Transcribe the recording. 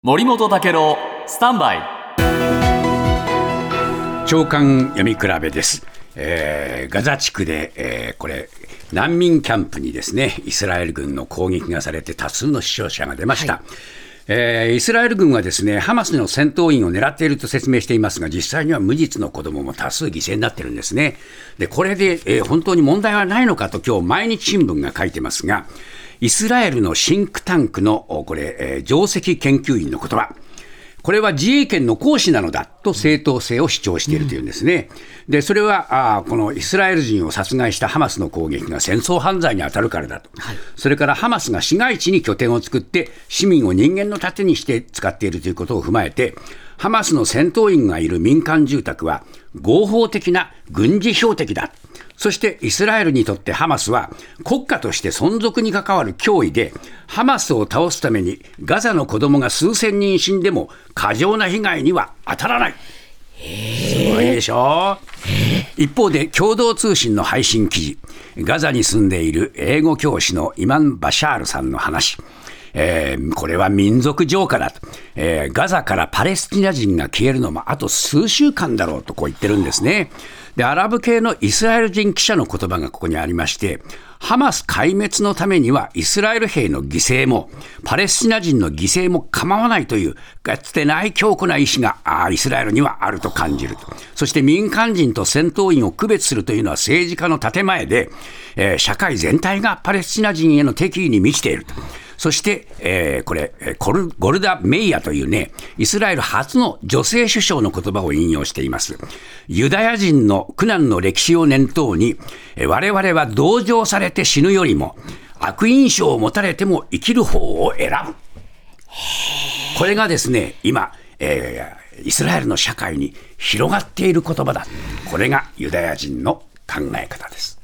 森本武郎スタンバイ。長官読み比べです、えーガザ地区で、えーこれ難民キャンプにですねイスラエル軍の攻撃がされて多数の死傷者が出ました、えーイスラエル軍はですねハマスの戦闘員を狙っていると説明していますが実際には無実の子供も多数犠牲になってるんですね。でこれで、えー本当に問題はないのかと今日毎日新聞が書いてますがイスラエルのシンクタンクのおこれ、えー上席研究員の言葉これは自衛権の行使なのだと正当性を主張しているというんですね。で、それはあーこのイスラエル人を殺害したハマスの攻撃が戦争犯罪に当たるからだと、それからハマスが市街地に拠点を作って、市民を人間の盾にして使っているということを踏まえて、ハマスの戦闘員がいる民間住宅は合法的な軍事標的だ。そしてイスラエルにとってハマスは国家として存続に関わる脅威で、ハマスを倒すためにガザの子供が数千人死んでも過剰な被害には当たらない。すごいでしょ？一方で共同通信の配信記事、ガザに住んでいる英語教師のイマン・バシャールさんの話。えーこれは民族浄化だと、えーガザからパレスチナ人が消えるのもあと数週間だろうとこう言ってるんですね。で、アラブ系のイスラエル人記者の言葉がここにありまして、ハマス壊滅のためにはイスラエル兵の犠牲も、パレスチナ人の犠牲も構わないという、かつてない強固な意志がイスラエルにはあると感じると。そして民間人と戦闘員を区別するというのは政治家の建前で、えー社会全体がパレスチナ人への敵意に満ちていると。そして、えーこれ、コルゴルダ・メイヤというね、イスラエル初の女性首相の言葉を引用しています。ユダヤ人の苦難の歴史を念頭に、我々は同情されて死ぬよりも、悪印象を持たれても生きる方を選ぶ。これがですね、今、えーイスラエルの社会に広がっている言葉だ。これがユダヤ人の考え方です。